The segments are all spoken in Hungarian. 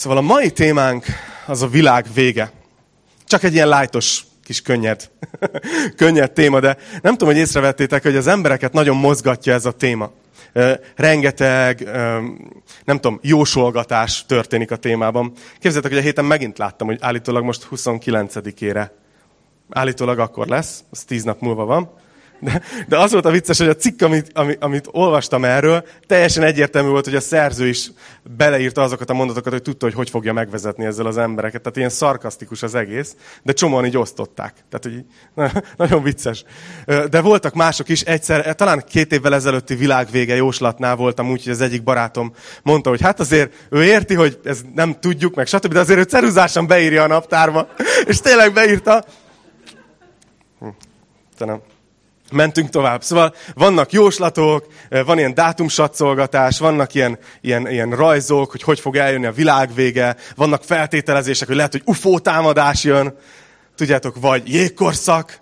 Szóval a mai témánk az a világ vége. Csak egy ilyen lájtos kis könnyed, könnyed téma, de nem tudom, hogy észrevettétek, hogy az embereket nagyon mozgatja ez a téma. Rengeteg, nem tudom, jósolgatás történik a témában. Képzeljétek, hogy a héten megint láttam, hogy állítólag most 29-ére. Állítólag akkor lesz, az 10 nap múlva van de, de az volt a vicces, hogy a cikk, amit, amit, amit olvastam erről, teljesen egyértelmű volt, hogy a szerző is beleírta azokat a mondatokat, hogy tudta, hogy hogy fogja megvezetni ezzel az embereket. Tehát ilyen szarkasztikus az egész, de csomóan így osztották. Tehát, hogy így, nagyon vicces. De voltak mások is. Egyszer, talán két évvel ezelőtti világvége jóslatnál voltam úgy, hogy az egyik barátom mondta, hogy hát azért ő érti, hogy ez nem tudjuk, meg stb., de azért ő ceruzásan beírja a naptárba. És tényleg beírta. Hm. Mentünk tovább. Szóval vannak jóslatok, van ilyen dátumsatszolgatás, vannak ilyen, ilyen, ilyen rajzok, hogy hogy fog eljönni a világ vége, vannak feltételezések, hogy lehet, hogy UFO támadás jön, tudjátok, vagy jégkorszak,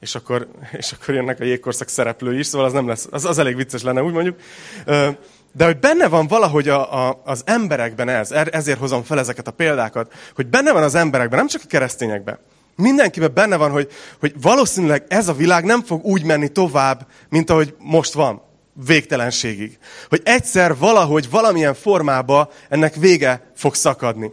és akkor, és akkor jönnek a jégkorszak szereplői is, szóval az, nem lesz, az, az elég vicces lenne, úgy mondjuk. De hogy benne van valahogy a, a, az emberekben ez, er, ezért hozom fel ezeket a példákat, hogy benne van az emberekben, nem csak a keresztényekben, Mindenkiben benne van, hogy, hogy valószínűleg ez a világ nem fog úgy menni tovább, mint ahogy most van, végtelenségig. Hogy egyszer valahogy, valamilyen formába ennek vége fog szakadni.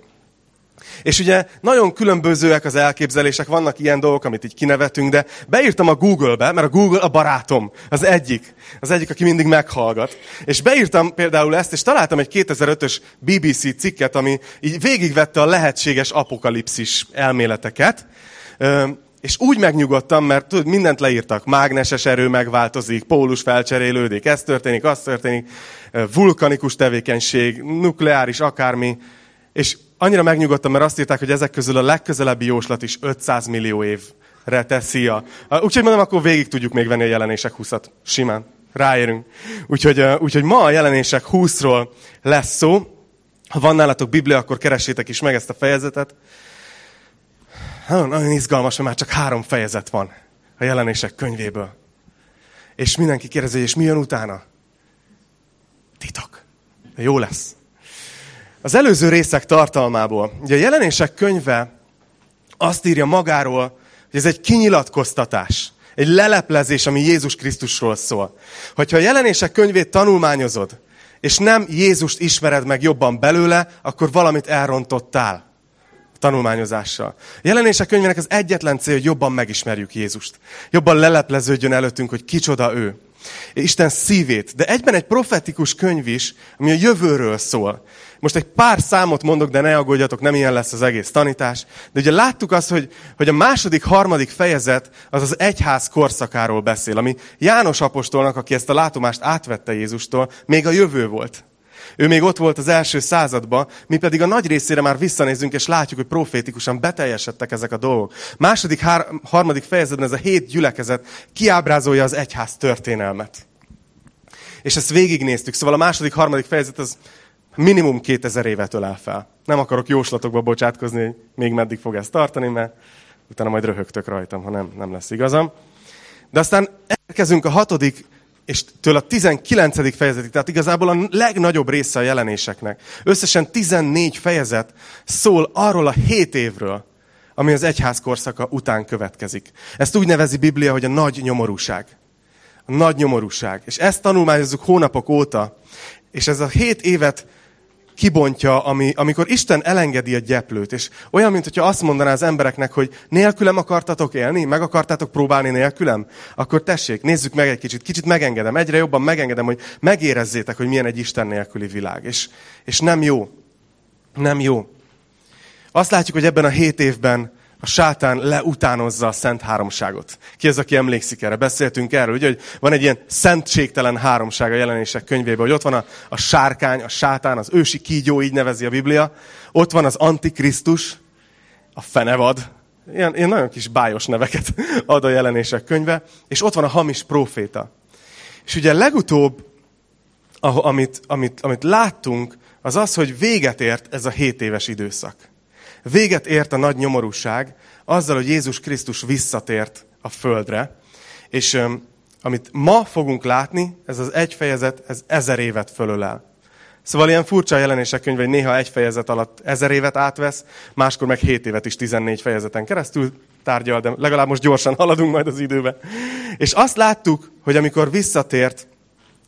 És ugye nagyon különbözőek az elképzelések, vannak ilyen dolgok, amit így kinevetünk, de beírtam a Google-be, mert a Google a barátom, az egyik, az egyik, aki mindig meghallgat. És beírtam például ezt, és találtam egy 2005-ös BBC cikket, ami így végigvette a lehetséges apokalipszis elméleteket, és úgy megnyugodtam, mert tudod, mindent leírtak. Mágneses erő megváltozik, pólus felcserélődik, ez történik, az történik, vulkanikus tevékenység, nukleáris, akármi. És annyira megnyugodtam, mert azt írták, hogy ezek közül a legközelebbi jóslat is 500 millió évre teszi a... Úgyhogy mondom, akkor végig tudjuk még venni a jelenések 20-at. Simán. Ráérünk. Úgyhogy, úgyhogy ma a jelenések 20-ról lesz szó. Ha van nálatok Biblia, akkor keressétek is meg ezt a fejezetet nagyon, nagyon izgalmas, hogy már csak három fejezet van a jelenések könyvéből. És mindenki kérdezi, és mi jön utána? Titok. De jó lesz. Az előző részek tartalmából, ugye a jelenések könyve azt írja magáról, hogy ez egy kinyilatkoztatás, egy leleplezés, ami Jézus Krisztusról szól. Hogyha a jelenések könyvét tanulmányozod, és nem Jézust ismered meg jobban belőle, akkor valamit elrontottál tanulmányozással. A jelenések könyvének az egyetlen cél, hogy jobban megismerjük Jézust. Jobban lelepleződjön előttünk, hogy kicsoda ő. Isten szívét. De egyben egy profetikus könyv is, ami a jövőről szól. Most egy pár számot mondok, de ne aggódjatok, nem ilyen lesz az egész tanítás. De ugye láttuk azt, hogy, hogy a második, harmadik fejezet az az egyház korszakáról beszél, ami János apostolnak, aki ezt a látomást átvette Jézustól, még a jövő volt. Ő még ott volt az első században, mi pedig a nagy részére már visszanézünk, és látjuk, hogy profétikusan beteljesedtek ezek a dolgok. Második, hár, harmadik fejezetben ez a hét gyülekezet kiábrázolja az egyház történelmet. És ezt végignéztük. Szóval a második, harmadik fejezet az minimum 2000 évet ölel fel. Nem akarok jóslatokba bocsátkozni, hogy még meddig fog ezt tartani, mert utána majd röhögtök rajtam, ha nem, nem lesz igazam. De aztán elkezünk a hatodik és tőle a 19. fejezetig, tehát igazából a legnagyobb része a jelenéseknek. Összesen 14 fejezet szól arról a 7 évről, ami az egyház korszaka után következik. Ezt úgy nevezi Biblia, hogy a nagy nyomorúság. A nagy nyomorúság. És ezt tanulmányozzuk hónapok óta, és ez a 7 évet kibontja, ami, amikor Isten elengedi a gyeplőt, és olyan, mint hogyha azt mondaná az embereknek, hogy nélkülem akartatok élni, meg akartátok próbálni nélkülem, akkor tessék, nézzük meg egy kicsit, kicsit megengedem, egyre jobban megengedem, hogy megérezzétek, hogy milyen egy Isten nélküli világ. És, és nem jó. Nem jó. Azt látjuk, hogy ebben a hét évben a sátán leutánozza a szent háromságot. Ki az, aki emlékszik erre? Beszéltünk erről, ugye, hogy van egy ilyen szentségtelen háromság a jelenések könyvében, hogy ott van a, a sárkány, a sátán, az ősi kígyó, így nevezi a Biblia. Ott van az antikrisztus, a fenevad, ilyen, ilyen nagyon kis bájos neveket ad a jelenések könyve, és ott van a hamis próféta. És ugye legutóbb, amit, amit, amit láttunk, az az, hogy véget ért ez a 7 éves időszak. Véget ért a nagy nyomorúság azzal, hogy Jézus Krisztus visszatért a földre, és amit ma fogunk látni, ez az egy fejezet, ez ezer évet fölölel. Szóval ilyen furcsa jelenések könyv, hogy néha egy fejezet alatt ezer évet átvesz, máskor meg hét évet is 14 fejezeten keresztül tárgyal, de legalább most gyorsan haladunk majd az időbe. És azt láttuk, hogy amikor visszatért,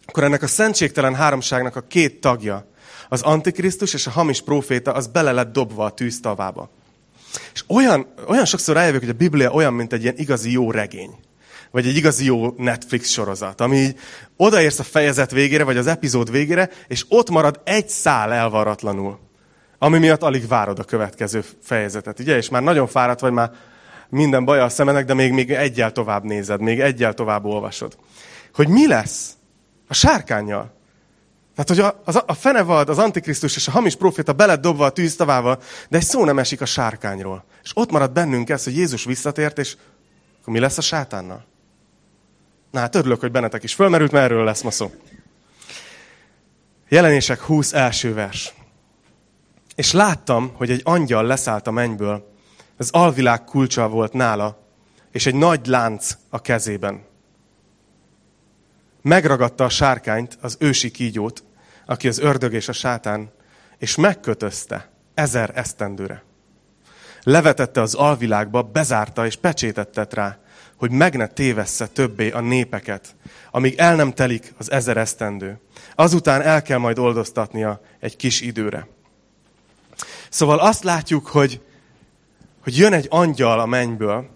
akkor ennek a szentségtelen háromságnak a két tagja, az Antikrisztus és a hamis próféta, az bele lett dobva a tűztavába. És olyan, olyan sokszor rájövök, hogy a Biblia olyan, mint egy ilyen igazi jó regény. Vagy egy igazi jó Netflix sorozat, ami így odaérsz a fejezet végére, vagy az epizód végére, és ott marad egy szál elvaratlanul. Ami miatt alig várod a következő fejezetet, ugye? És már nagyon fáradt vagy, már minden baj a szemenek, de még, még egyel tovább nézed, még egyel tovább olvasod. Hogy mi lesz a sárkányjal? Tehát, hogy a, a, a fenevad, az antikrisztus és a hamis proféta beled dobva a tűztavával, de egy szó nem esik a sárkányról. És ott marad bennünk ez, hogy Jézus visszatért, és akkor mi lesz a sátánnal? Na hát örülök, hogy bennetek is fölmerült, mert erről lesz ma szó. Jelenések 20 első vers. És láttam, hogy egy angyal leszállt a mennyből, az alvilág kulcsa volt nála, és egy nagy lánc a kezében. Megragadta a sárkányt, az ősi kígyót, aki az ördög és a sátán, és megkötözte ezer esztendőre. Levetette az alvilágba, bezárta és pecsétet tett rá, hogy meg ne tévessze többé a népeket, amíg el nem telik az ezer esztendő. Azután el kell majd oldoztatnia egy kis időre. Szóval azt látjuk, hogy, hogy jön egy angyal a mennyből,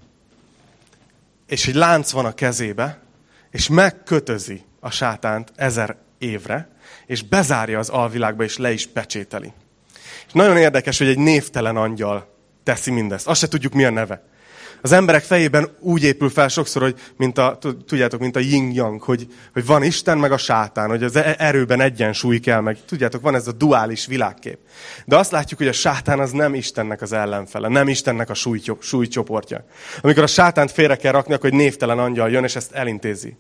és egy lánc van a kezébe, és megkötözi a sátánt ezer évre, és bezárja az alvilágba, és le is pecsételi. És nagyon érdekes, hogy egy névtelen angyal teszi mindezt. Azt se tudjuk, mi a neve. Az emberek fejében úgy épül fel sokszor, hogy mint a, tudjátok, mint a yin-yang, hogy, hogy van Isten, meg a sátán, hogy az e- erőben egyensúly kell, meg tudjátok, van ez a duális világkép. De azt látjuk, hogy a sátán az nem Istennek az ellenfele, nem Istennek a súlycsoportja. Amikor a sátánt félre kell rakni, akkor egy névtelen angyal jön, és ezt elintézi.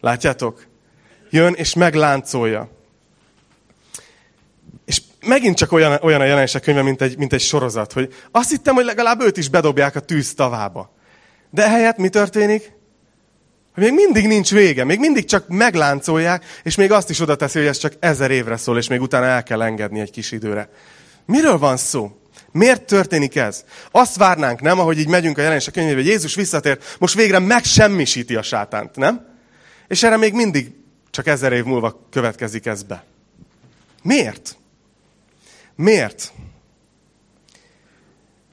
Látjátok? Jön, és megláncolja. És megint csak olyan, olyan a jelenések könyve, mint egy, mint egy sorozat, hogy azt hittem, hogy legalább őt is bedobják a tűz tavába. De ehelyett mi történik? Hogy még mindig nincs vége, még mindig csak megláncolják, és még azt is oda teszi, hogy ez csak ezer évre szól, és még utána el kell engedni egy kis időre. Miről van szó? Miért történik ez? Azt várnánk, nem, ahogy így megyünk a jelenések könyvébe, hogy Jézus visszatért, most végre megsemmisíti a sátánt, nem? És erre még mindig csak ezer év múlva következik ez be. Miért? Miért?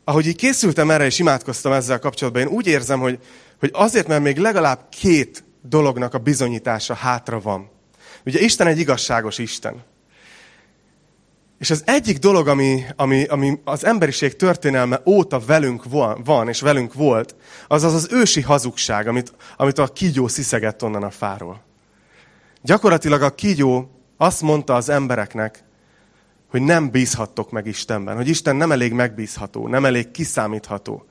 Ahogy így készültem erre és imádkoztam ezzel kapcsolatban, én úgy érzem, hogy, hogy azért, mert még legalább két dolognak a bizonyítása hátra van. Ugye Isten egy igazságos Isten. És az egyik dolog, ami, ami, ami az emberiség történelme óta velünk van, és velünk volt, az az az ősi hazugság, amit, amit a kígyó sziszegett onnan a fáról. Gyakorlatilag a kígyó azt mondta az embereknek, hogy nem bízhattok meg Istenben, hogy Isten nem elég megbízható, nem elég kiszámítható,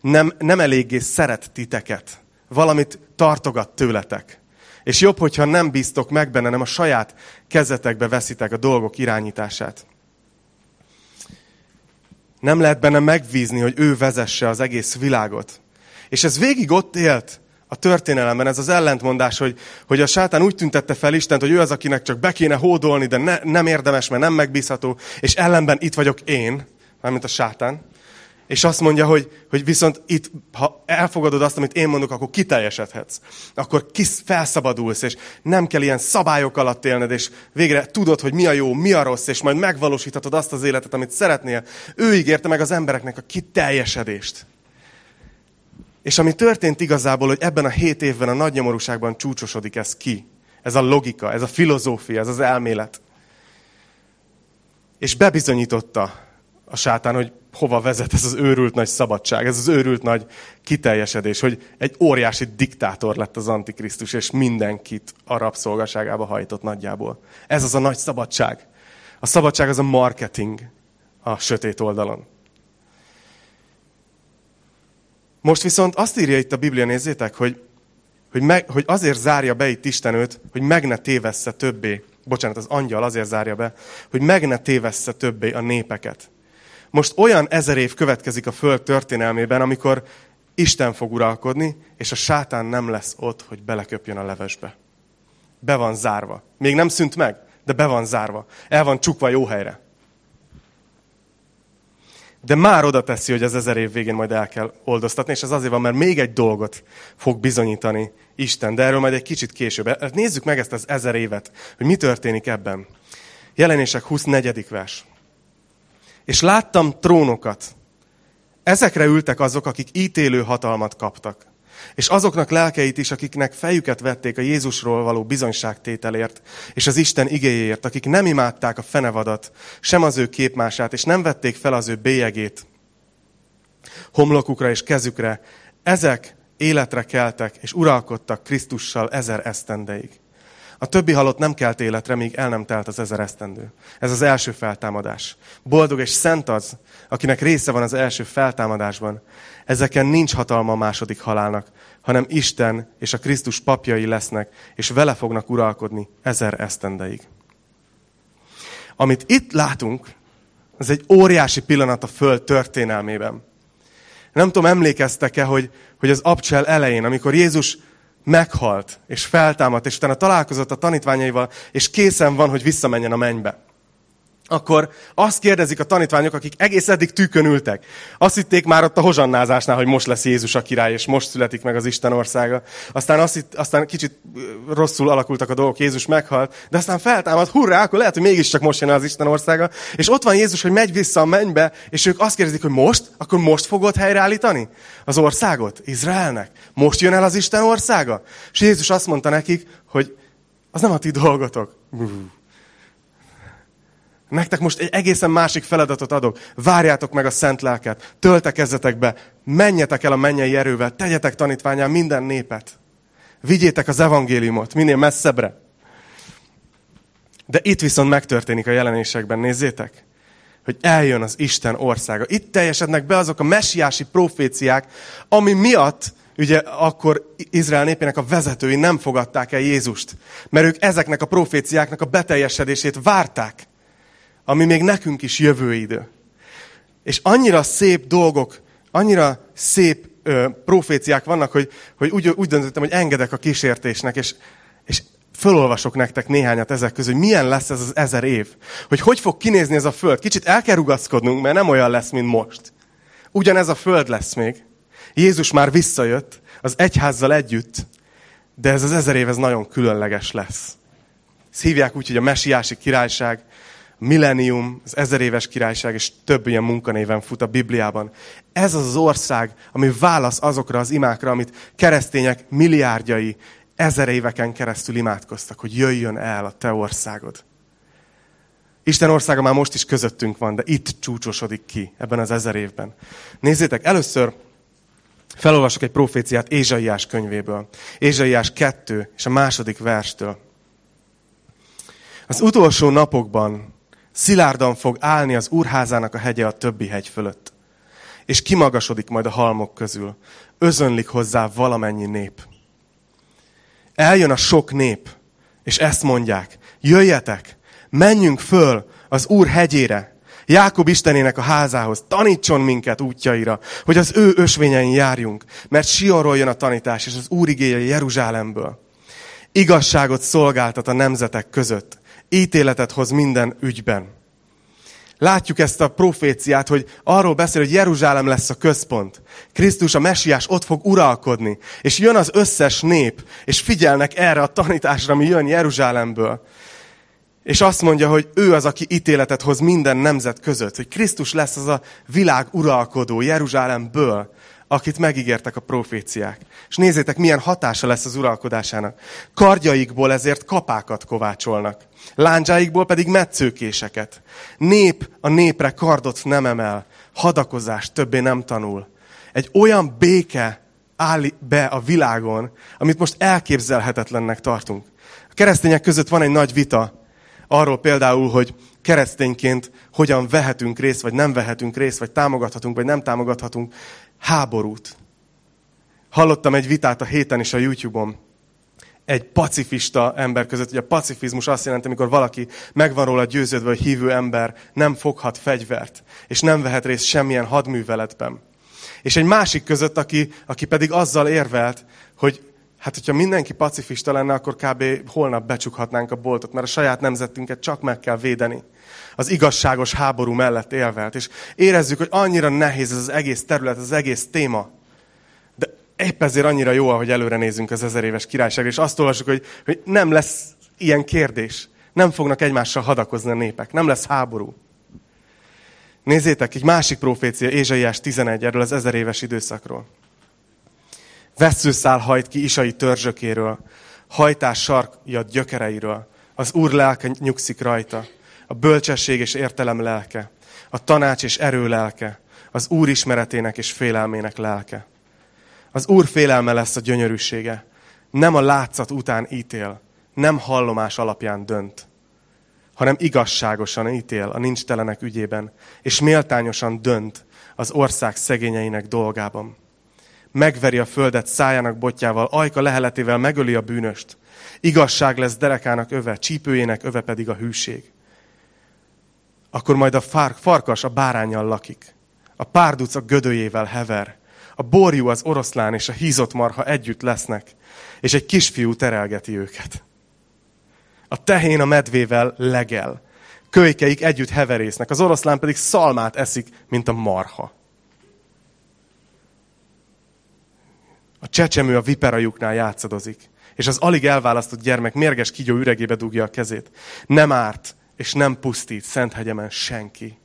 nem, nem eléggé szeret titeket, valamit tartogat tőletek. És jobb, hogyha nem bíztok meg benne, nem a saját kezetekbe veszitek a dolgok irányítását. Nem lehet benne megbízni, hogy ő vezesse az egész világot. És ez végig ott élt a történelemben, ez az ellentmondás, hogy, hogy a sátán úgy tüntette fel Istent, hogy ő az, akinek csak be kéne hódolni, de ne, nem érdemes, mert nem megbízható, és ellenben itt vagyok én, mármint a sátán. És azt mondja, hogy, hogy viszont itt, ha elfogadod azt, amit én mondok, akkor kiteljesedhetsz. Akkor kis felszabadulsz, és nem kell ilyen szabályok alatt élned, és végre tudod, hogy mi a jó, mi a rossz, és majd megvalósíthatod azt az életet, amit szeretnél. Ő ígérte meg az embereknek a kiteljesedést. És ami történt igazából, hogy ebben a hét évben a nagy nyomorúságban csúcsosodik ez ki. Ez a logika, ez a filozófia, ez az elmélet. És bebizonyította a sátán, hogy hova vezet ez az őrült nagy szabadság, ez az őrült nagy kiteljesedés, hogy egy óriási diktátor lett az Antikrisztus, és mindenkit a rabszolgaságába hajtott nagyjából. Ez az a nagy szabadság. A szabadság az a marketing a sötét oldalon. Most viszont azt írja itt a Biblia, nézzétek, hogy, hogy, meg, hogy azért zárja be itt Isten őt, hogy meg ne tévessze többé, bocsánat, az angyal azért zárja be, hogy meg ne tévessze többé a népeket. Most olyan ezer év következik a Föld történelmében, amikor Isten fog uralkodni, és a sátán nem lesz ott, hogy beleköpjön a levesbe. Be van zárva. Még nem szűnt meg, de be van zárva. El van csukva jó helyre. De már oda teszi, hogy az ezer év végén majd el kell oldoztatni, és ez azért van, mert még egy dolgot fog bizonyítani Isten, de erről majd egy kicsit később. Nézzük meg ezt az ezer évet, hogy mi történik ebben. Jelenések 24. vers. És láttam trónokat. Ezekre ültek azok, akik ítélő hatalmat kaptak. És azoknak lelkeit is, akiknek fejüket vették a Jézusról való bizonyságtételért, és az Isten igéjéért, akik nem imádták a fenevadat, sem az ő képmását, és nem vették fel az ő bélyegét homlokukra és kezükre, ezek életre keltek, és uralkodtak Krisztussal ezer esztendeig. A többi halott nem kelt életre, míg el nem telt az ezer esztendő. Ez az első feltámadás. Boldog és szent az, akinek része van az első feltámadásban. Ezeken nincs hatalma a második halálnak, hanem Isten és a Krisztus papjai lesznek, és vele fognak uralkodni ezer esztendeig. Amit itt látunk, az egy óriási pillanat a Föld történelmében. Nem tudom, emlékeztek-e, hogy, hogy az abcsel elején, amikor Jézus meghalt, és feltámadt, és utána találkozott a tanítványaival, és készen van, hogy visszamenjen a mennybe akkor azt kérdezik a tanítványok, akik egész eddig tűkön ültek. Azt hitték már ott a hozsannázásnál, hogy most lesz Jézus a király, és most születik meg az Isten országa. Aztán, azt hitt, aztán kicsit rosszul alakultak a dolgok, Jézus meghalt, de aztán feltámad, hurrá, akkor lehet, hogy mégiscsak most jön az Isten országa. És ott van Jézus, hogy megy vissza a mennybe, és ők azt kérdezik, hogy most? Akkor most fogod helyreállítani az országot? Izraelnek? Most jön el az Isten országa? És Jézus azt mondta nekik, hogy az nem a ti dolgotok. Nektek most egy egészen másik feladatot adok. Várjátok meg a szent lelket, töltekezzetek be, menjetek el a mennyei erővel, tegyetek tanítványán minden népet. Vigyétek az evangéliumot minél messzebbre. De itt viszont megtörténik a jelenésekben, nézzétek, hogy eljön az Isten országa. Itt teljesednek be azok a messiási proféciák, ami miatt ugye akkor Izrael népének a vezetői nem fogadták el Jézust, mert ők ezeknek a proféciáknak a beteljesedését várták ami még nekünk is jövő idő. És annyira szép dolgok, annyira szép ö, proféciák vannak, hogy, hogy úgy, úgy döntöttem, hogy engedek a kísértésnek, és, és fölolvasok nektek néhányat ezek közül, hogy milyen lesz ez az ezer év. Hogy hogy fog kinézni ez a föld. Kicsit el kell rugaszkodnunk, mert nem olyan lesz, mint most. Ugyanez a föld lesz még. Jézus már visszajött, az egyházzal együtt, de ez az ezer év ez nagyon különleges lesz. Ezt hívják úgy, hogy a mesiási királyság, millennium, az ezer éves királyság, és több ilyen munkanéven fut a Bibliában. Ez az ország, ami válasz azokra az imákra, amit keresztények milliárdjai ezer éveken keresztül imádkoztak, hogy jöjjön el a te országod. Isten országa már most is közöttünk van, de itt csúcsosodik ki ebben az ezer évben. Nézzétek, először felolvasok egy proféciát Ézsaiás könyvéből. Ézsaiás 2 és a második verstől. Az utolsó napokban Szilárdan fog állni az úrházának a hegye a többi hegy fölött. És kimagasodik majd a halmok közül. Özönlik hozzá valamennyi nép. Eljön a sok nép, és ezt mondják. Jöjjetek, menjünk föl az Úr hegyére, Jákob Istenének a házához, tanítson minket útjaira, hogy az ő ösvényein járjunk, mert Sionról jön a tanítás, és az Úr igéje Jeruzsálemből. Igazságot szolgáltat a nemzetek között, ítéletet hoz minden ügyben. Látjuk ezt a proféciát, hogy arról beszél, hogy Jeruzsálem lesz a központ. Krisztus, a mesiás ott fog uralkodni. És jön az összes nép, és figyelnek erre a tanításra, ami jön Jeruzsálemből. És azt mondja, hogy ő az, aki ítéletet hoz minden nemzet között. Hogy Krisztus lesz az a világ uralkodó Jeruzsálemből akit megígértek a proféciák. És nézzétek, milyen hatása lesz az uralkodásának. Kardjaikból ezért kapákat kovácsolnak, lándzsáikból pedig metszőkéseket. Nép a népre kardot nem emel, hadakozást többé nem tanul. Egy olyan béke áll be a világon, amit most elképzelhetetlennek tartunk. A keresztények között van egy nagy vita, arról például, hogy keresztényként hogyan vehetünk részt, vagy nem vehetünk részt, vagy támogathatunk, vagy nem támogathatunk háborút. Hallottam egy vitát a héten is a YouTube-on, egy pacifista ember között, hogy a pacifizmus azt jelenti, amikor valaki megvan róla győződve, hogy hívő ember nem foghat fegyvert, és nem vehet részt semmilyen hadműveletben. És egy másik között, aki, aki pedig azzal érvelt, hogy Hát, hogyha mindenki pacifista lenne, akkor kb. holnap becsukhatnánk a boltot, mert a saját nemzetünket csak meg kell védeni. Az igazságos háború mellett élvelt. És érezzük, hogy annyira nehéz ez az egész terület, az egész téma. De épp ezért annyira jó, hogy előre nézünk az ezer éves királyságra, és azt olvasjuk, hogy, hogy nem lesz ilyen kérdés. Nem fognak egymással hadakozni a népek. Nem lesz háború. Nézzétek, egy másik profécia, Ézsaiás 11, erről az ezer éves időszakról. Veszőszál hajt ki Isai törzsökéről, hajtás sarkjat gyökereiről. Az Úr lelke nyugszik rajta, a bölcsesség és értelem lelke, a tanács és erő lelke, az Úr ismeretének és félelmének lelke. Az Úr félelme lesz a gyönyörűsége, nem a látszat után ítél, nem hallomás alapján dönt, hanem igazságosan ítél a nincs telenek ügyében, és méltányosan dönt az ország szegényeinek dolgában megveri a földet szájának botjával, ajka leheletével megöli a bűnöst. Igazság lesz derekának öve, csípőjének öve pedig a hűség. Akkor majd a fár, farkas a bárányjal lakik. A párduc a gödőjével hever. A borjú, az oroszlán és a hízott marha együtt lesznek, és egy kisfiú terelgeti őket. A tehén a medvével legel. Kölykeik együtt heverésznek, az oroszlán pedig szalmát eszik, mint a marha. A csecsemő a viperajuknál játszadozik, és az alig elválasztott gyermek mérges kigyó üregébe dugja a kezét. Nem árt, és nem pusztít Szent hegyemen senki.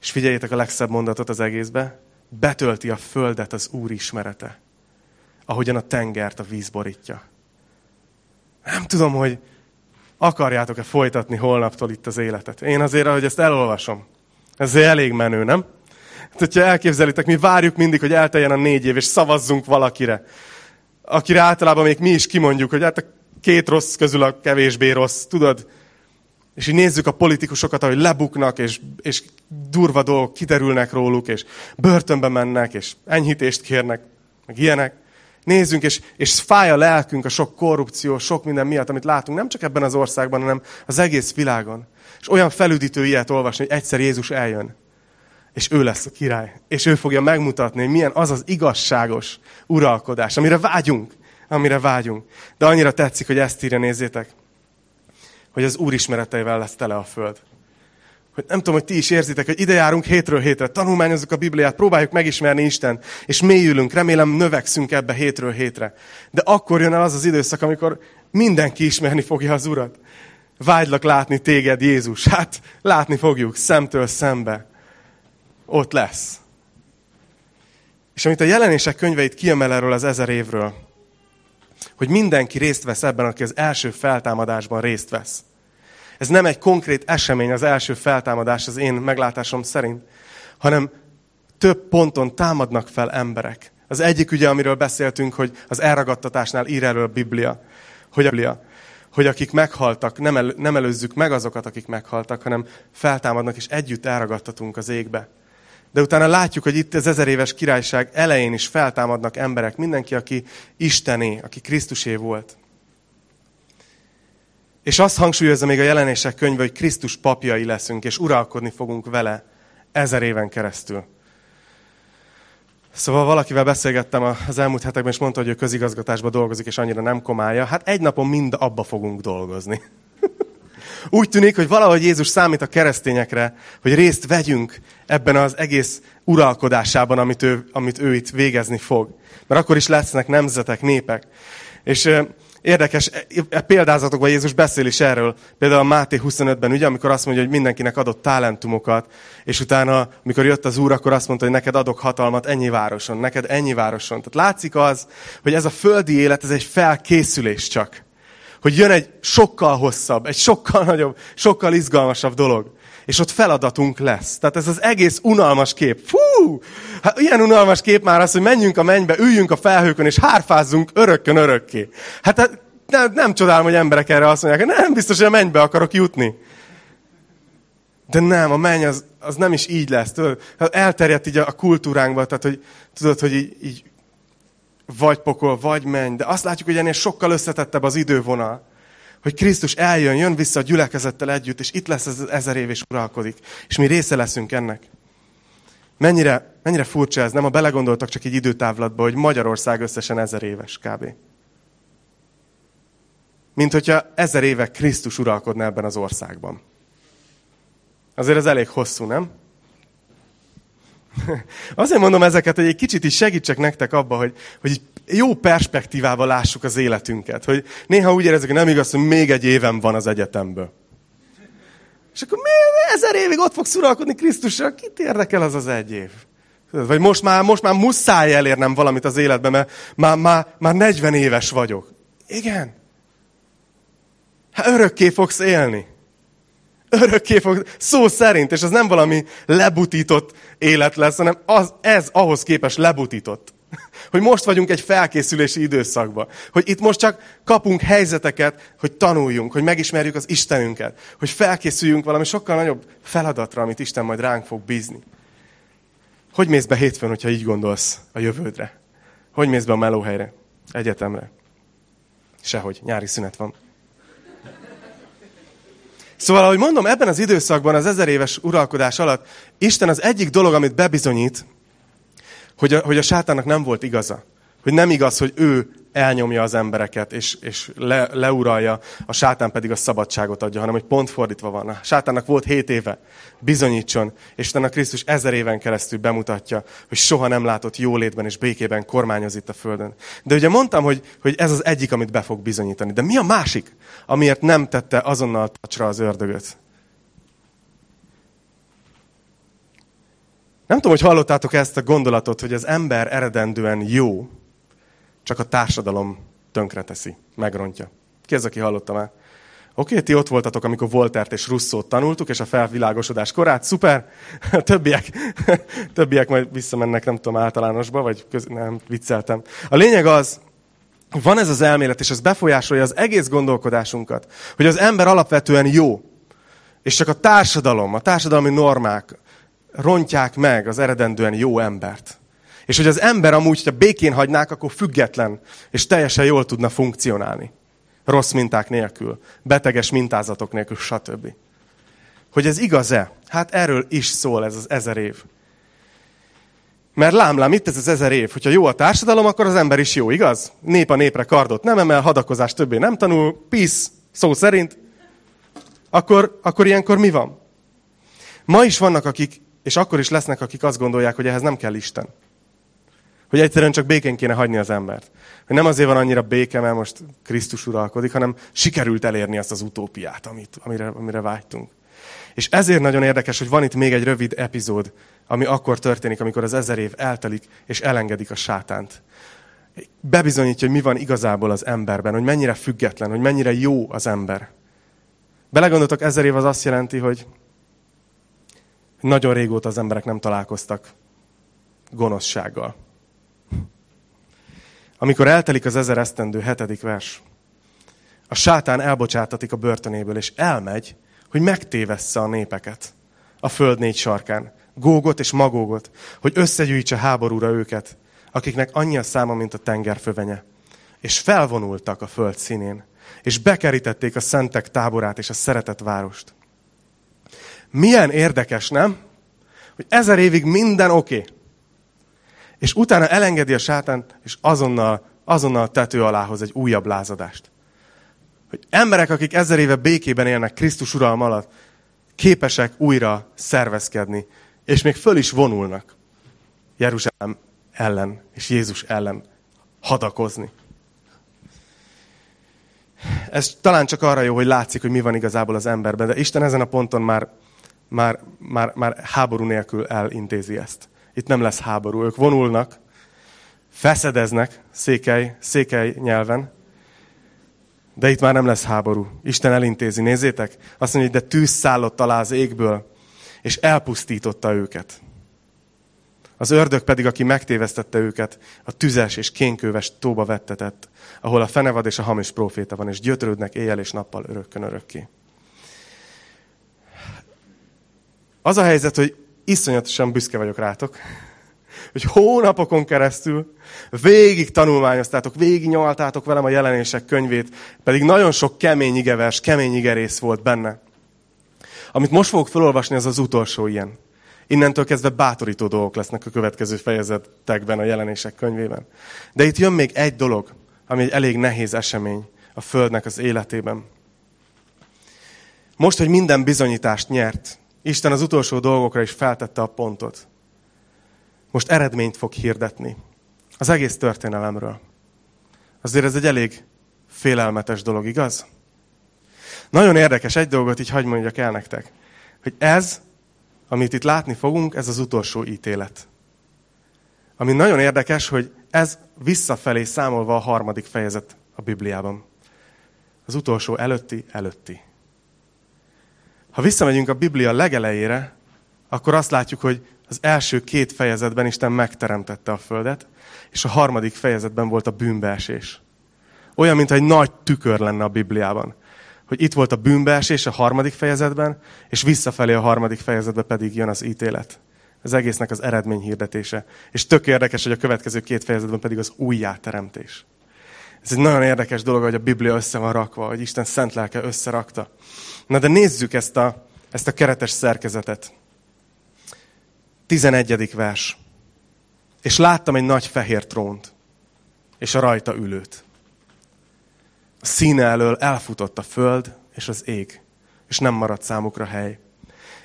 És figyeljétek a legszebb mondatot az egészbe. Betölti a földet az Úr ismerete, ahogyan a tengert a víz borítja. Nem tudom, hogy akarjátok-e folytatni holnaptól itt az életet. Én azért, ahogy ezt elolvasom, ez elég menő, nem? Hát, hogyha elképzelitek, mi várjuk mindig, hogy elteljen a négy év, és szavazzunk valakire. Akire általában még mi is kimondjuk, hogy hát a két rossz közül a kevésbé rossz, tudod? És így nézzük a politikusokat, ahogy lebuknak, és, és durva dolgok kiderülnek róluk, és börtönbe mennek, és enyhítést kérnek, meg ilyenek. Nézzünk, és, és fáj a lelkünk a sok korrupció, sok minden miatt, amit látunk, nem csak ebben az országban, hanem az egész világon. És olyan felüdítő ilyet olvasni, hogy egyszer Jézus eljön és ő lesz a király. És ő fogja megmutatni, hogy milyen az az igazságos uralkodás, amire vágyunk, amire vágyunk. De annyira tetszik, hogy ezt írja, nézzétek, hogy az Úr ismereteivel lesz tele a föld. Hogy nem tudom, hogy ti is érzitek, hogy ide járunk hétről hétre, tanulmányozzuk a Bibliát, próbáljuk megismerni Isten, és mélyülünk, remélem növekszünk ebbe hétről hétre. De akkor jön el az az időszak, amikor mindenki ismerni fogja az Urat. Vágylak látni téged, Jézus. Hát látni fogjuk, szemtől szembe ott lesz. És amit a jelenések könyveit kiemel erről az ezer évről, hogy mindenki részt vesz ebben, aki az első feltámadásban részt vesz. Ez nem egy konkrét esemény az első feltámadás az én meglátásom szerint, hanem több ponton támadnak fel emberek. Az egyik ugye, amiről beszéltünk, hogy az elragadtatásnál ír erről a Biblia, hogy a Biblia, hogy akik meghaltak, nem, el, nem előzzük meg azokat, akik meghaltak, hanem feltámadnak, és együtt elragadtatunk az égbe. De utána látjuk, hogy itt az ezer éves királyság elején is feltámadnak emberek, mindenki, aki Istené, aki Krisztusé volt. És azt hangsúlyozza még a jelenések könyve, hogy Krisztus papjai leszünk, és uralkodni fogunk vele ezer éven keresztül. Szóval valakivel beszélgettem az elmúlt hetekben, és mondta, hogy ő közigazgatásban dolgozik, és annyira nem komálja. Hát egy napon mind abba fogunk dolgozni. Úgy tűnik, hogy valahogy Jézus számít a keresztényekre, hogy részt vegyünk ebben az egész uralkodásában, amit ő, amit ő itt végezni fog. Mert akkor is lesznek nemzetek, népek. És érdekes, e, e példázatokban Jézus beszél is erről. Például a Máté 25-ben, ugye, amikor azt mondja, hogy mindenkinek adott talentumokat, és utána, amikor jött az Úr, akkor azt mondta, hogy neked adok hatalmat ennyi városon, neked ennyi városon. Tehát látszik az, hogy ez a földi élet, ez egy felkészülés csak hogy jön egy sokkal hosszabb, egy sokkal nagyobb, sokkal izgalmasabb dolog. És ott feladatunk lesz. Tehát ez az egész unalmas kép. Fú! Hát ilyen unalmas kép már az, hogy menjünk a mennybe, üljünk a felhőkön, és hárfázzunk örökkön örökké. Hát, hát nem, nem csodálom, hogy emberek erre azt mondják, nem biztos, hogy a mennybe akarok jutni. De nem, a menny az, az nem is így lesz. Tudod? Hát elterjedt így a kultúránkba, tehát hogy tudod, hogy így, így vagy pokol, vagy menj. De azt látjuk, hogy ennél sokkal összetettebb az idővonal. Hogy Krisztus eljön, jön vissza a gyülekezettel együtt, és itt lesz ez ezer év, és uralkodik. És mi része leszünk ennek. Mennyire, mennyire furcsa ez, nem? A belegondoltak csak egy időtávlatba, hogy Magyarország összesen ezer éves kb. mint hogyha ezer éve Krisztus uralkodna ebben az országban. Azért ez elég hosszú, nem? Azért mondom ezeket, hogy egy kicsit is segítsek nektek abba, hogy, hogy jó perspektívával lássuk az életünket. Hogy néha úgy érezzük, hogy nem igaz, hogy még egy évem van az egyetemből. És akkor mi ezer évig ott fogsz uralkodni Krisztussal, kit érdekel az az egy év? Vagy most már, most már muszáj elérnem valamit az életben, mert már, már, már 40 éves vagyok. Igen. Hát örökké fogsz élni. Örökké fogsz, szó szerint, és az nem valami lebutított élet lesz, hanem az, ez ahhoz képest lebutított. Hogy most vagyunk egy felkészülési időszakban. Hogy itt most csak kapunk helyzeteket, hogy tanuljunk, hogy megismerjük az Istenünket. Hogy felkészüljünk valami sokkal nagyobb feladatra, amit Isten majd ránk fog bízni. Hogy mész be hétfőn, hogyha így gondolsz a jövődre? Hogy mész be a melóhelyre? Egyetemre? Sehogy, nyári szünet van. Szóval, ahogy mondom, ebben az időszakban, az ezer éves uralkodás alatt, Isten az egyik dolog, amit bebizonyít, hogy a, hogy a sátának nem volt igaza. Hogy nem igaz, hogy ő elnyomja az embereket, és, és le, leuralja, a sátán pedig a szabadságot adja, hanem hogy pont fordítva van. A sátánnak volt hét éve, bizonyítson, és utána Krisztus ezer éven keresztül bemutatja, hogy soha nem látott jólétben és békében kormányoz itt a Földön. De ugye mondtam, hogy, hogy ez az egyik, amit be fog bizonyítani. De mi a másik, amiért nem tette azonnal tacsra az ördögöt? Nem tudom, hogy hallottátok ezt a gondolatot, hogy az ember eredendően jó, csak a társadalom tönkreteszi, megrontja. Ki az, aki hallotta már? Oké, ti ott voltatok, amikor Voltert és Russzót tanultuk, és a felvilágosodás korát, szuper, többiek, többiek majd visszamennek, nem tudom, általánosba, vagy köz... nem, vicceltem. A lényeg az, van ez az elmélet, és ez befolyásolja az egész gondolkodásunkat, hogy az ember alapvetően jó, és csak a társadalom, a társadalmi normák rontják meg az eredendően jó embert. És hogy az ember amúgy, hogyha békén hagynák, akkor független, és teljesen jól tudna funkcionálni. Rossz minták nélkül, beteges mintázatok nélkül, stb. Hogy ez igaz-e? Hát erről is szól ez az ezer év. Mert lám, lám, itt ez az ezer év. Hogyha jó a társadalom, akkor az ember is jó, igaz? Nép a népre kardot nem emel, hadakozás többé nem tanul, peace, szó szerint. Akkor, akkor ilyenkor mi van? Ma is vannak, akik, és akkor is lesznek, akik azt gondolják, hogy ehhez nem kell Isten. Hogy egyszerűen csak békén kéne hagyni az embert. Hogy nem azért van annyira béke, mert most Krisztus uralkodik, hanem sikerült elérni azt az utópiát, amit, amire, amire vágytunk. És ezért nagyon érdekes, hogy van itt még egy rövid epizód, ami akkor történik, amikor az ezer év eltelik, és elengedik a sátánt. Bebizonyítja, hogy mi van igazából az emberben, hogy mennyire független, hogy mennyire jó az ember. Belegondoltok, ezer év az azt jelenti, hogy nagyon régóta az emberek nem találkoztak gonoszsággal. Amikor eltelik az ezer esztendő hetedik vers, a sátán elbocsátatik a börtönéből, és elmegy, hogy megtévessze a népeket a föld négy sarkán, Gógot és Magógot, hogy összegyűjtse háborúra őket, akiknek annyi a száma, mint a tenger fövenye. És felvonultak a föld színén, és bekerítették a szentek táborát és a szeretett várost. Milyen érdekes, nem? Hogy ezer évig minden oké. Okay és utána elengedi a sátánt, és azonnal, azonnal tető alá hoz egy újabb lázadást. Hogy emberek, akik ezer éve békében élnek Krisztus uralm alatt, képesek újra szervezkedni, és még föl is vonulnak Jeruzsálem ellen, és Jézus ellen hadakozni. Ez talán csak arra jó, hogy látszik, hogy mi van igazából az emberben, de Isten ezen a ponton már, már, már, már háború nélkül elintézi ezt. Itt nem lesz háború. Ők vonulnak, feszedeznek székely, székely nyelven, de itt már nem lesz háború. Isten elintézi, nézzétek. Azt mondja, hogy de tűz szállott alá az égből, és elpusztította őket. Az ördög pedig, aki megtévesztette őket, a tüzes és kénköves tóba vettetett, ahol a fenevad és a hamis proféta van, és gyötrődnek éjjel és nappal örökkön örökké. Az a helyzet, hogy iszonyatosan büszke vagyok rátok, hogy hónapokon keresztül végig tanulmányoztátok, végig nyaltátok velem a jelenések könyvét, pedig nagyon sok kemény igevers, kemény igerész volt benne. Amit most fogok felolvasni, az az utolsó ilyen. Innentől kezdve bátorító dolgok lesznek a következő fejezetekben a jelenések könyvében. De itt jön még egy dolog, ami egy elég nehéz esemény, a Földnek az életében. Most, hogy minden bizonyítást nyert, Isten az utolsó dolgokra is feltette a pontot. Most eredményt fog hirdetni az egész történelemről. Azért ez egy elég félelmetes dolog, igaz? Nagyon érdekes, egy dolgot így hagyd mondjak el nektek, hogy ez, amit itt látni fogunk, ez az utolsó ítélet. Ami nagyon érdekes, hogy ez visszafelé számolva a harmadik fejezet a Bibliában. Az utolsó előtti, előtti. Ha visszamegyünk a Biblia legelejére, akkor azt látjuk, hogy az első két fejezetben Isten megteremtette a Földet, és a harmadik fejezetben volt a bűnbeesés. Olyan, mintha egy nagy tükör lenne a Bibliában. Hogy itt volt a bűnbeesés a harmadik fejezetben, és visszafelé a harmadik fejezetben pedig jön az ítélet. Az egésznek az eredmény hirdetése. És tök érdekes, hogy a következő két fejezetben pedig az újjáteremtés. Ez egy nagyon érdekes dolog, hogy a Biblia össze van rakva, hogy Isten szent lelke összerakta. Na de nézzük ezt a, ezt a keretes szerkezetet. 11. vers. És láttam egy nagy fehér trónt, és a rajta ülőt. Színe elől elfutott a föld és az ég, és nem maradt számukra hely.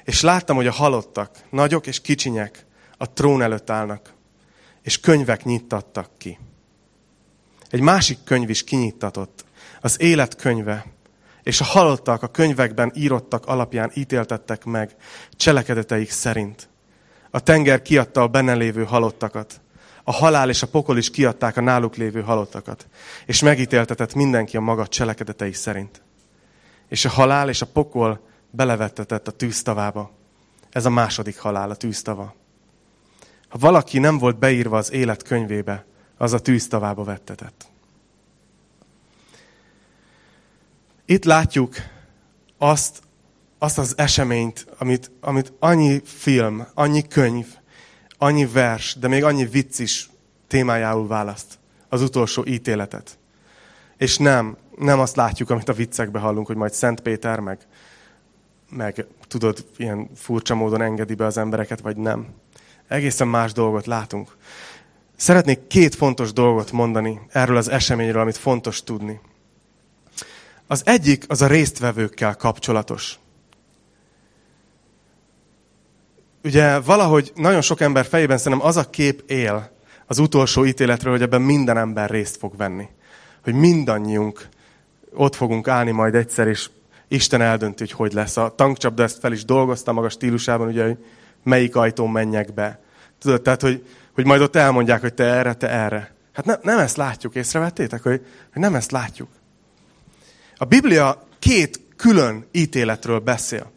És láttam, hogy a halottak, nagyok és kicsinyek, a trón előtt állnak, és könyvek nyittattak ki. Egy másik könyv is kinyittatott, az élet könyve, és a halottak a könyvekben írottak alapján ítéltettek meg cselekedeteik szerint. A tenger kiadta a benne lévő halottakat. A halál és a pokol is kiadták a náluk lévő halottakat. És megítéltetett mindenki a maga cselekedetei szerint. És a halál és a pokol belevettetett a tűztavába. Ez a második halál, a tűztava. Ha valaki nem volt beírva az élet könyvébe, az a tűztavába vettetett. Itt látjuk azt, azt az eseményt, amit, amit annyi film, annyi könyv, annyi vers, de még annyi vicc is témájául választ. Az utolsó ítéletet. És nem, nem azt látjuk, amit a viccekbe hallunk, hogy majd Szent Péter meg, meg tudod, ilyen furcsa módon engedi be az embereket, vagy nem. Egészen más dolgot látunk. Szeretnék két fontos dolgot mondani erről az eseményről, amit fontos tudni. Az egyik az a résztvevőkkel kapcsolatos. Ugye valahogy nagyon sok ember fejében szerintem az a kép él az utolsó ítéletről, hogy ebben minden ember részt fog venni. Hogy mindannyiunk ott fogunk állni majd egyszer, és Isten eldönti, hogy hogy lesz. A tankcsapda ezt fel is dolgozta maga stílusában, ugye, hogy melyik ajtón menjek be. Tudod, tehát, hogy, hogy majd ott elmondják, hogy te erre, te erre. Hát ne, nem ezt látjuk, észrevettétek, hogy, hogy nem ezt látjuk. A Biblia két külön ítéletről beszél.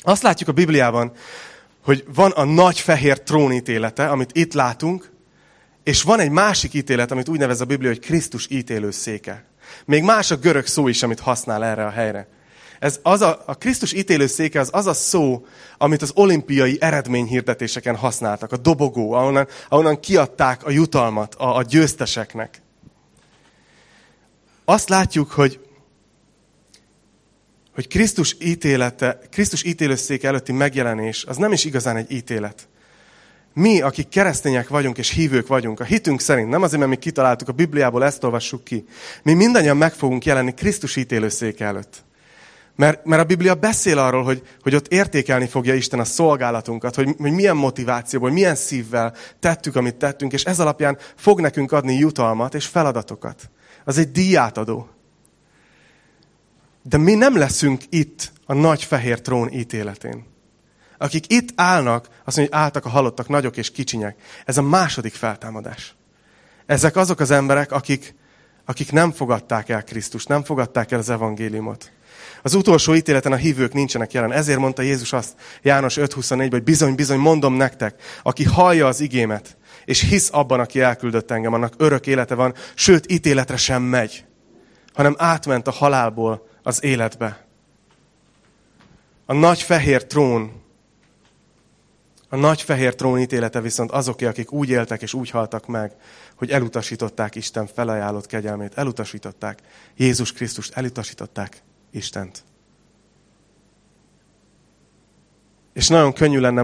Azt látjuk a Bibliában, hogy van a nagy fehér trón ítélete, amit itt látunk, és van egy másik ítélet, amit úgy nevez a Biblia, hogy Krisztus ítélő széke. Még más a görög szó is, amit használ erre a helyre. Ez az a, a Krisztus ítélőszéke az az a szó, amit az olimpiai eredményhirdetéseken használtak, a dobogó, ahonnan, ahonnan kiadták a jutalmat a, a győzteseknek. Azt látjuk, hogy, hogy Krisztus ítélete, Krisztus ítélőszéke előtti megjelenés, az nem is igazán egy ítélet. Mi, akik keresztények vagyunk és hívők vagyunk, a hitünk szerint, nem azért, mert mi kitaláltuk a Bibliából, ezt olvassuk ki, mi mindannyian meg fogunk jelenni Krisztus ítélőszéke előtt. Mert, mert a Biblia beszél arról, hogy, hogy ott értékelni fogja Isten a szolgálatunkat, hogy, hogy milyen motivációból, milyen szívvel tettük, amit tettünk, és ez alapján fog nekünk adni jutalmat és feladatokat. Az egy díjátadó. De mi nem leszünk itt a nagy fehér trón ítéletén. Akik itt állnak, azt mondja, hogy álltak a halottak, nagyok és kicsinyek. Ez a második feltámadás. Ezek azok az emberek, akik, akik nem fogadták el Krisztust, nem fogadták el az evangéliumot. Az utolsó ítéleten a hívők nincsenek jelen. Ezért mondta Jézus azt János 5.24, hogy bizony, bizony, mondom nektek, aki hallja az igémet, és hisz abban, aki elküldött engem, annak örök élete van, sőt, ítéletre sem megy, hanem átment a halálból az életbe. A nagy fehér trón, a nagy fehér trón ítélete viszont azoké, akik úgy éltek és úgy haltak meg, hogy elutasították Isten felajánlott kegyelmét, elutasították Jézus Krisztust, elutasították Istent. És nagyon könnyű lenne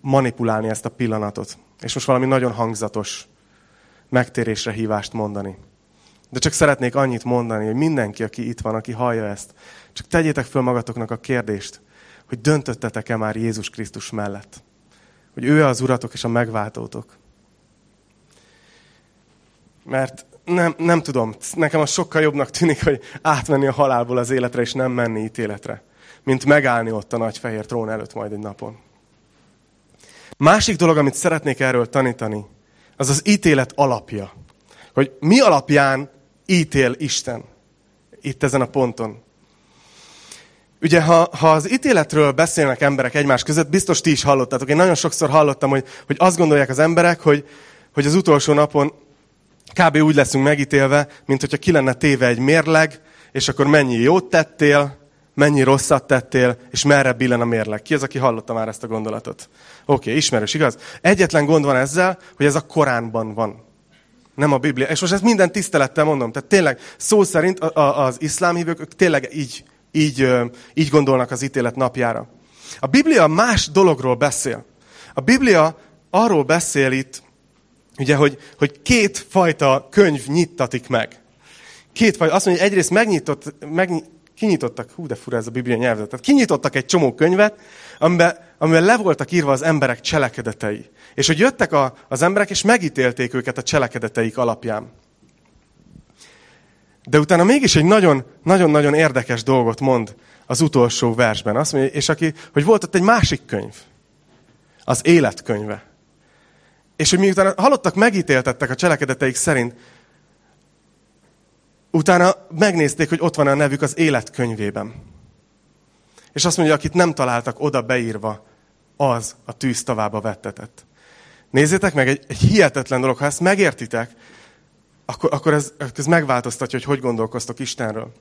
manipulálni ezt a pillanatot. És most valami nagyon hangzatos megtérésre hívást mondani. De csak szeretnék annyit mondani, hogy mindenki, aki itt van, aki hallja ezt, csak tegyétek föl magatoknak a kérdést, hogy döntöttetek-e már Jézus Krisztus mellett. Hogy ő az uratok és a megváltótok. Mert nem, nem tudom, nekem az sokkal jobbnak tűnik, hogy átmenni a halálból az életre, és nem menni ítéletre, mint megállni ott a nagy fehér trón előtt majd egy napon. Másik dolog, amit szeretnék erről tanítani, az az ítélet alapja. Hogy mi alapján ítél Isten itt ezen a ponton. Ugye, ha, ha az ítéletről beszélnek emberek egymás között, biztos ti is hallottátok. Én nagyon sokszor hallottam, hogy, hogy azt gondolják az emberek, hogy, hogy az utolsó napon kb. úgy leszünk megítélve, mint hogyha ki lenne téve egy mérleg, és akkor mennyi jót tettél, mennyi rosszat tettél, és merre billen a mérleg. Ki az, aki hallotta már ezt a gondolatot? Oké, okay, ismerős, igaz? Egyetlen gond van ezzel, hogy ez a Koránban van. Nem a Biblia. És most ezt minden tisztelettel mondom. Tehát tényleg szó szerint az iszlám hívők ők tényleg így, így, így gondolnak az ítélet napjára. A Biblia más dologról beszél. A Biblia arról beszél itt, ugye, hogy, hogy két fajta könyv nyittatik meg. Két fajta, azt mondja, hogy egyrészt megnyitott, megny, kinyitottak, hú de fura ez a Biblia nyelvezet, tehát kinyitottak egy csomó könyvet, amiben, amiben le voltak írva az emberek cselekedetei. És hogy jöttek a, az emberek, és megítélték őket a cselekedeteik alapján. De utána mégis egy nagyon-nagyon érdekes dolgot mond az utolsó versben. Azt mondja, és aki, hogy volt ott egy másik könyv, az életkönyve. És hogy miután halottak megítéltettek a cselekedeteik szerint, utána megnézték, hogy ott van a nevük az életkönyvében. És azt mondja, akit nem találtak oda beírva, az a tűz tavába vettetett. Nézzétek meg, egy, egy hihetetlen dolog, ha ezt megértitek, akkor, akkor ez, ez megváltoztatja, hogy hogy gondolkoztok Istenről.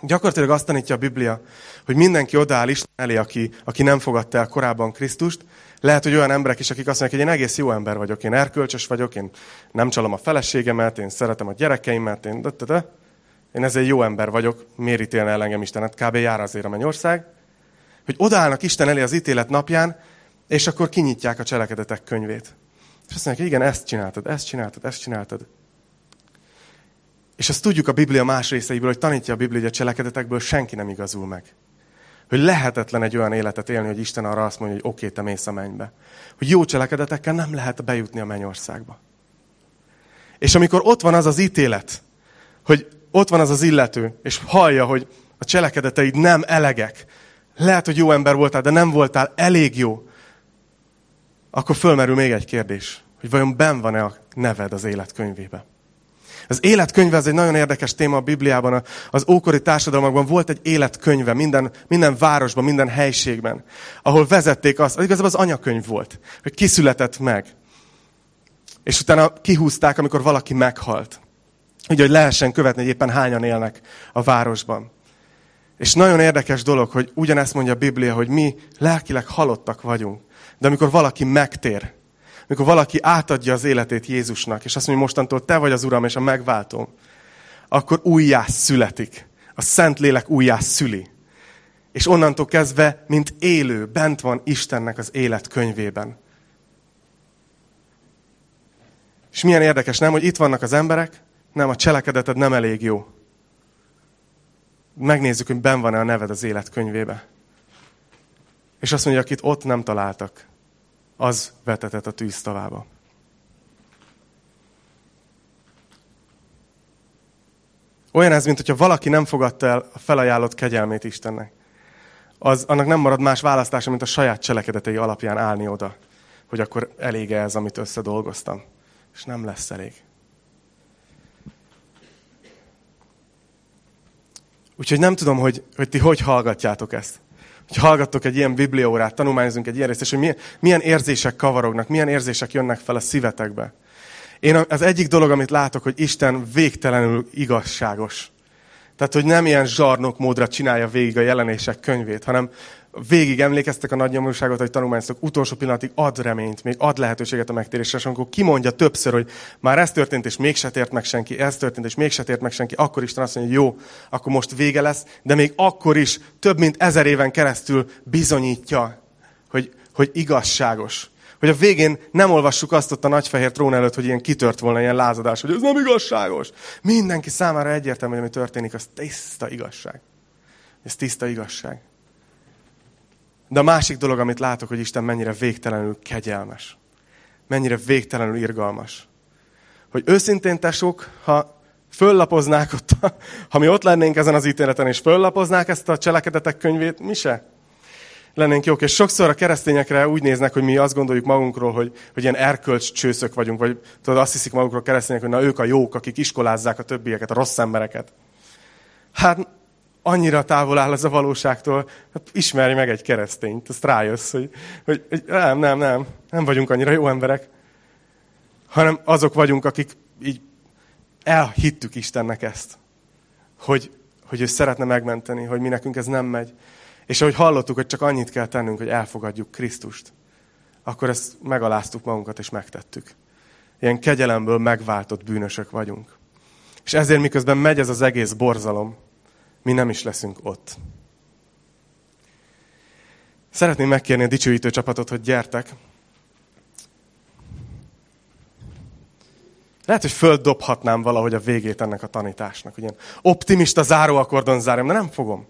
Gyakorlatilag azt tanítja a Biblia, hogy mindenki odaáll Isten elé, aki, aki nem fogadta el korábban Krisztust. Lehet, hogy olyan emberek is, akik azt mondják, hogy én egész jó ember vagyok, én erkölcsös vagyok, én nem csalom a feleségemet, én szeretem a gyerekeimet, én, de, de, de. én ezzel jó ember vagyok, miért ítélne el engem Istenet, kb. jár azért a mennyország. Hogy odaállnak Isten elé az ítélet napján, és akkor kinyitják a cselekedetek könyvét. És azt mondják, igen, ezt csináltad, ezt csináltad, ezt csináltad. És azt tudjuk a Biblia más részeiből, hogy tanítja a Biblia, hogy a cselekedetekből senki nem igazul meg. Hogy lehetetlen egy olyan életet élni, hogy Isten arra azt mondja, hogy oké, te mész a mennybe. Hogy jó cselekedetekkel nem lehet bejutni a mennyországba. És amikor ott van az az ítélet, hogy ott van az az illető, és hallja, hogy a cselekedeteid nem elegek, lehet, hogy jó ember voltál, de nem voltál elég jó, akkor fölmerül még egy kérdés, hogy vajon ben van-e a neved az életkönyvébe. Az életkönyve az egy nagyon érdekes téma a Bibliában. Az ókori társadalmakban volt egy életkönyve minden, minden városban, minden helységben, ahol vezették azt, igazából az anyakönyv volt, hogy kiszületett meg. És utána kihúzták, amikor valaki meghalt. Ugye, hogy lehessen követni, hogy éppen hányan élnek a városban. És nagyon érdekes dolog, hogy ugyanezt mondja a Biblia, hogy mi lelkileg halottak vagyunk. De amikor valaki megtér, amikor valaki átadja az életét Jézusnak, és azt mondja, mostantól te vagy az Uram és a megváltóm, akkor újjá születik. A Szentlélek újjá szüli. És onnantól kezdve, mint élő, bent van Istennek az élet könyvében. És milyen érdekes, nem, hogy itt vannak az emberek, nem, a cselekedeted nem elég jó. Megnézzük, hogy ben van-e a neved az élet könyvébe. És azt mondja, akit ott nem találtak, az vetetett a tűztavába. Olyan ez, mint hogyha valaki nem fogadta el a felajánlott kegyelmét Istennek. Az, annak nem marad más választása, mint a saját cselekedetei alapján állni oda, hogy akkor elég ez, amit összedolgoztam. És nem lesz elég. Úgyhogy nem tudom, hogy, hogy ti hogy hallgatjátok ezt hogy hallgattok egy ilyen bibliórát, tanulmányozunk egy ilyen részt, és hogy milyen, milyen érzések kavarognak, milyen érzések jönnek fel a szívetekbe. Én az egyik dolog, amit látok, hogy Isten végtelenül igazságos. Tehát, hogy nem ilyen zsarnok módra csinálja végig a jelenések könyvét, hanem végig emlékeztek a nagy nyomorúságot, hogy tanulmányoztok, utolsó pillanatig ad reményt, még ad lehetőséget a megtérésre, és amikor kimondja többször, hogy már ez történt, és mégse tért meg senki, ez történt, és mégse tért meg senki, akkor Isten azt mondja, hogy jó, akkor most vége lesz, de még akkor is több mint ezer éven keresztül bizonyítja, hogy, hogy igazságos. Hogy a végén nem olvassuk azt ott a nagyfehér trón előtt, hogy ilyen kitört volna ilyen lázadás, hogy ez nem igazságos. Mindenki számára egyértelmű, hogy ami történik, az tiszta igazság. Ez tiszta igazság. De a másik dolog, amit látok, hogy Isten mennyire végtelenül kegyelmes. Mennyire végtelenül irgalmas. Hogy őszintén tesók, ha föllapoznák ott, ha mi ott lennénk ezen az ítéleten, és föllapoznák ezt a cselekedetek könyvét, mi se? lennénk jók. És sokszor a keresztényekre úgy néznek, hogy mi azt gondoljuk magunkról, hogy, hogy ilyen erkölcs csőszök vagyunk, vagy tudod, azt hiszik magukról keresztények, hogy na ők a jók, akik iskolázzák a többieket, a rossz embereket. Hát annyira távol áll ez a valóságtól, hát ismerj meg egy keresztényt, azt rájössz, hogy, hogy, hogy nem, nem, nem, nem vagyunk annyira jó emberek, hanem azok vagyunk, akik így elhittük Istennek ezt, hogy, hogy ő szeretne megmenteni, hogy mi nekünk ez nem megy. És ahogy hallottuk, hogy csak annyit kell tennünk, hogy elfogadjuk Krisztust, akkor ezt megaláztuk magunkat és megtettük. Ilyen kegyelemből megváltott bűnösök vagyunk. És ezért miközben megy ez az egész borzalom, mi nem is leszünk ott. Szeretném megkérni a dicsőítő csapatot, hogy gyertek. Lehet, hogy földdobhatnám valahogy a végét ennek a tanításnak. Ugye optimista záróakordon zárjam, de nem fogom.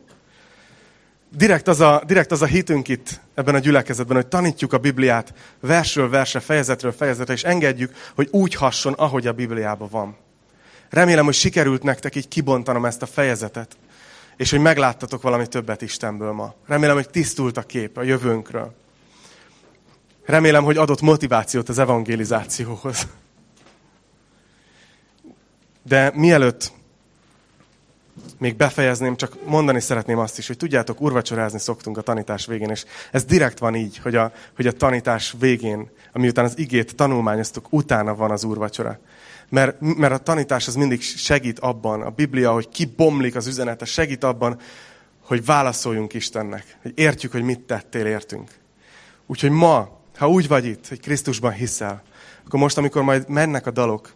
Direkt az, a, direkt az a hitünk itt ebben a gyülekezetben, hogy tanítjuk a Bibliát versről versre, fejezetről fejezetre, és engedjük, hogy úgy hasson, ahogy a Bibliában van. Remélem, hogy sikerült nektek így kibontanom ezt a fejezetet és hogy megláttatok valami többet Istenből ma. Remélem, hogy tisztult a kép a jövőnkről. Remélem, hogy adott motivációt az evangelizációhoz. De mielőtt még befejezném, csak mondani szeretném azt is, hogy tudjátok, urvacsorázni szoktunk a tanítás végén, és ez direkt van így, hogy a, hogy a tanítás végén, amiután az igét tanulmányoztuk, utána van az úrvacsora. Mert, mert a tanítás az mindig segít abban, a Biblia, hogy kibomlik az üzenete, segít abban, hogy válaszoljunk Istennek, hogy értjük, hogy mit tettél, értünk. Úgyhogy ma, ha úgy vagy itt, hogy Krisztusban hiszel, akkor most, amikor majd mennek a dalok,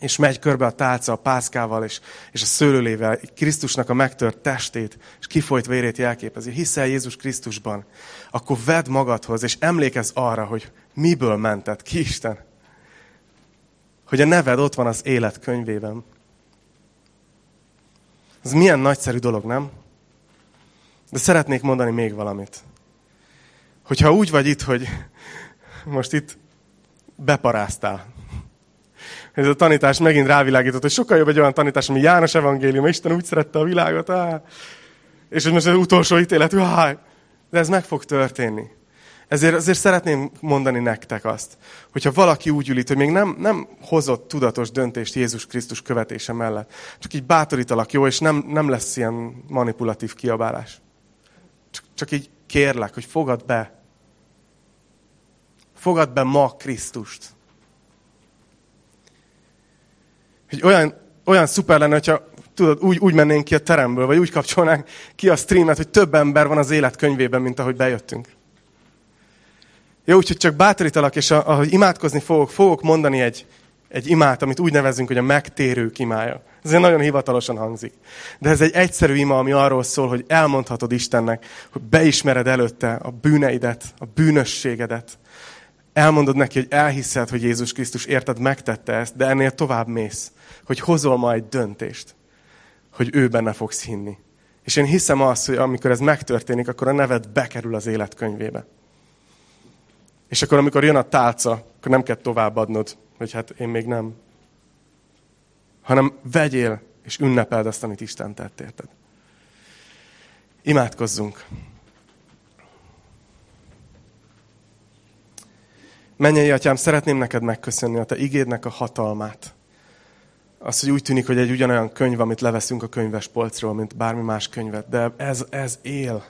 és megy körbe a tálca a pászkával és, és a szőlőlével, Krisztusnak a megtört testét, és kifolyt vérét jelképezi, hiszel Jézus Krisztusban, akkor vedd magadhoz, és emlékezz arra, hogy miből mentett ki Isten hogy a neved ott van az élet könyvében. Ez milyen nagyszerű dolog, nem? De szeretnék mondani még valamit. Hogyha úgy vagy itt, hogy most itt beparáztál, ez a tanítás megint rávilágított, hogy sokkal jobb egy olyan tanítás, ami János evangélium, Isten úgy szerette a világot, áh, és hogy most az utolsó ítélet, áh, de ez meg fog történni. Ezért azért szeretném mondani nektek azt, hogyha valaki úgy ül hogy még nem, nem hozott tudatos döntést Jézus Krisztus követése mellett, csak így bátorítalak, jó, és nem, nem lesz ilyen manipulatív kiabálás. Csak, csak így kérlek, hogy fogad be. Fogad be ma Krisztust. Hogy olyan, olyan szuper lenne, hogyha tudod, úgy, úgy mennénk ki a teremből, vagy úgy kapcsolnánk ki a streamet, hogy több ember van az élet könyvében, mint ahogy bejöttünk. Jó, úgyhogy csak bátorítalak, és ahogy imádkozni fogok, fogok mondani egy, egy imát, amit úgy nevezünk, hogy a megtérők imája. Ez nagyon hivatalosan hangzik. De ez egy egyszerű ima, ami arról szól, hogy elmondhatod Istennek, hogy beismered előtte a bűneidet, a bűnösségedet. Elmondod neki, hogy elhiszed, hogy Jézus Krisztus érted, megtette ezt, de ennél tovább mész, hogy hozol ma egy döntést, hogy ő benne fogsz hinni. És én hiszem azt, hogy amikor ez megtörténik, akkor a neved bekerül az életkönyvébe. És akkor, amikor jön a tálca, akkor nem kell továbbadnod, hogy hát én még nem. Hanem vegyél, és ünnepeld azt, amit Isten tett, érted? Imádkozzunk. Menjei atyám, szeretném neked megköszönni a te igédnek a hatalmát. Az, hogy úgy tűnik, hogy egy ugyanolyan könyv, amit leveszünk a könyves polcról, mint bármi más könyvet, de ez, ez él.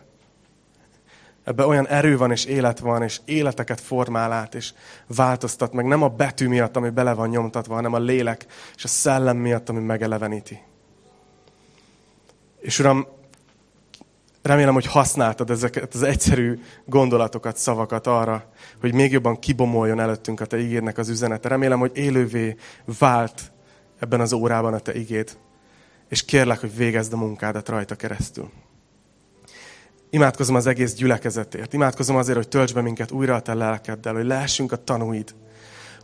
Ebben olyan erő van, és élet van, és életeket formál át, és változtat meg. Nem a betű miatt, ami bele van nyomtatva, hanem a lélek és a szellem miatt, ami megeleveníti. És Uram, remélem, hogy használtad ezeket az egyszerű gondolatokat, szavakat arra, hogy még jobban kibomoljon előttünk a Te ígédnek az üzenete. Remélem, hogy élővé vált ebben az órában a Te igéd. És kérlek, hogy végezd a munkádat rajta keresztül. Imádkozom az egész gyülekezetért. Imádkozom azért, hogy tölts be minket újra a te lelkeddel, hogy lehessünk a tanúid.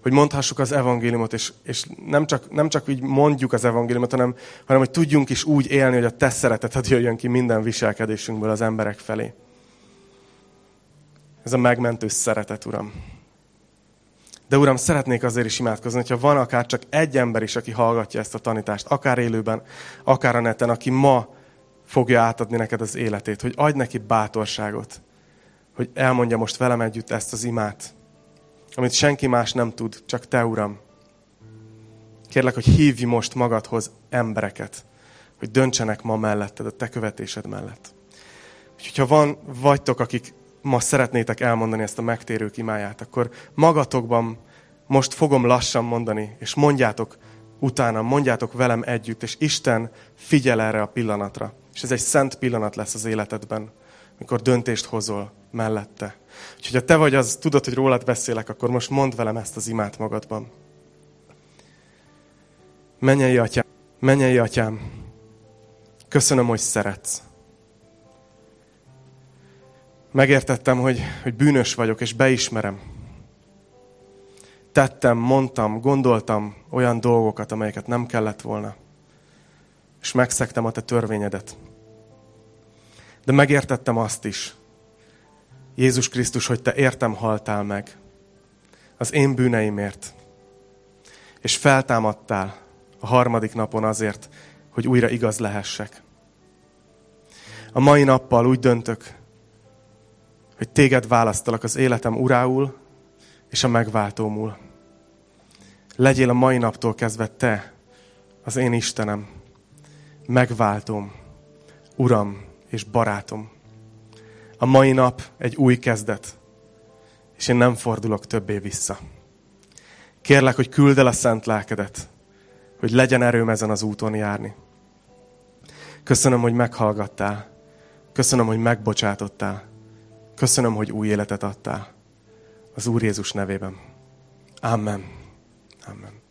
Hogy mondhassuk az evangéliumot, és, és nem, csak, nem csak így mondjuk az evangéliumot, hanem, hanem hogy tudjunk is úgy élni, hogy a te szereteted jöjjön ki minden viselkedésünkből az emberek felé. Ez a megmentő szeretet, Uram. De Uram, szeretnék azért is imádkozni, hogyha van akár csak egy ember is, aki hallgatja ezt a tanítást, akár élőben, akár a neten, aki ma fogja átadni neked az életét, hogy adj neki bátorságot, hogy elmondja most velem együtt ezt az imát, amit senki más nem tud, csak Te, Uram. Kérlek, hogy hívj most magadhoz embereket, hogy döntsenek ma melletted, a Te követésed mellett. Úgyhogy ha van, vagytok, akik ma szeretnétek elmondani ezt a megtérők imáját, akkor magatokban most fogom lassan mondani, és mondjátok utána, mondjátok velem együtt, és Isten figyel erre a pillanatra. És ez egy szent pillanat lesz az életedben, mikor döntést hozol mellette. Úgyhogy ha te vagy az, tudod, hogy rólad beszélek, akkor most mondd velem ezt az imát magadban. Menjei atyám, menjei atyám, köszönöm, hogy szeretsz. Megértettem, hogy, hogy bűnös vagyok, és beismerem. Tettem, mondtam, gondoltam olyan dolgokat, amelyeket nem kellett volna. És megszektem a te törvényedet. De megértettem azt is, Jézus Krisztus, hogy te értem haltál meg az én bűneimért. És feltámadtál a harmadik napon azért, hogy újra igaz lehessek. A mai nappal úgy döntök, hogy téged választalak az életem urául és a megváltómul. Legyél a mai naptól kezdve te, az én Istenem, megváltom, Uram és barátom. A mai nap egy új kezdet, és én nem fordulok többé vissza. Kérlek, hogy küld el a szent lelkedet, hogy legyen erőm ezen az úton járni. Köszönöm, hogy meghallgattál. Köszönöm, hogy megbocsátottál. Köszönöm, hogy új életet adtál. Az Úr Jézus nevében. Amen. Amen.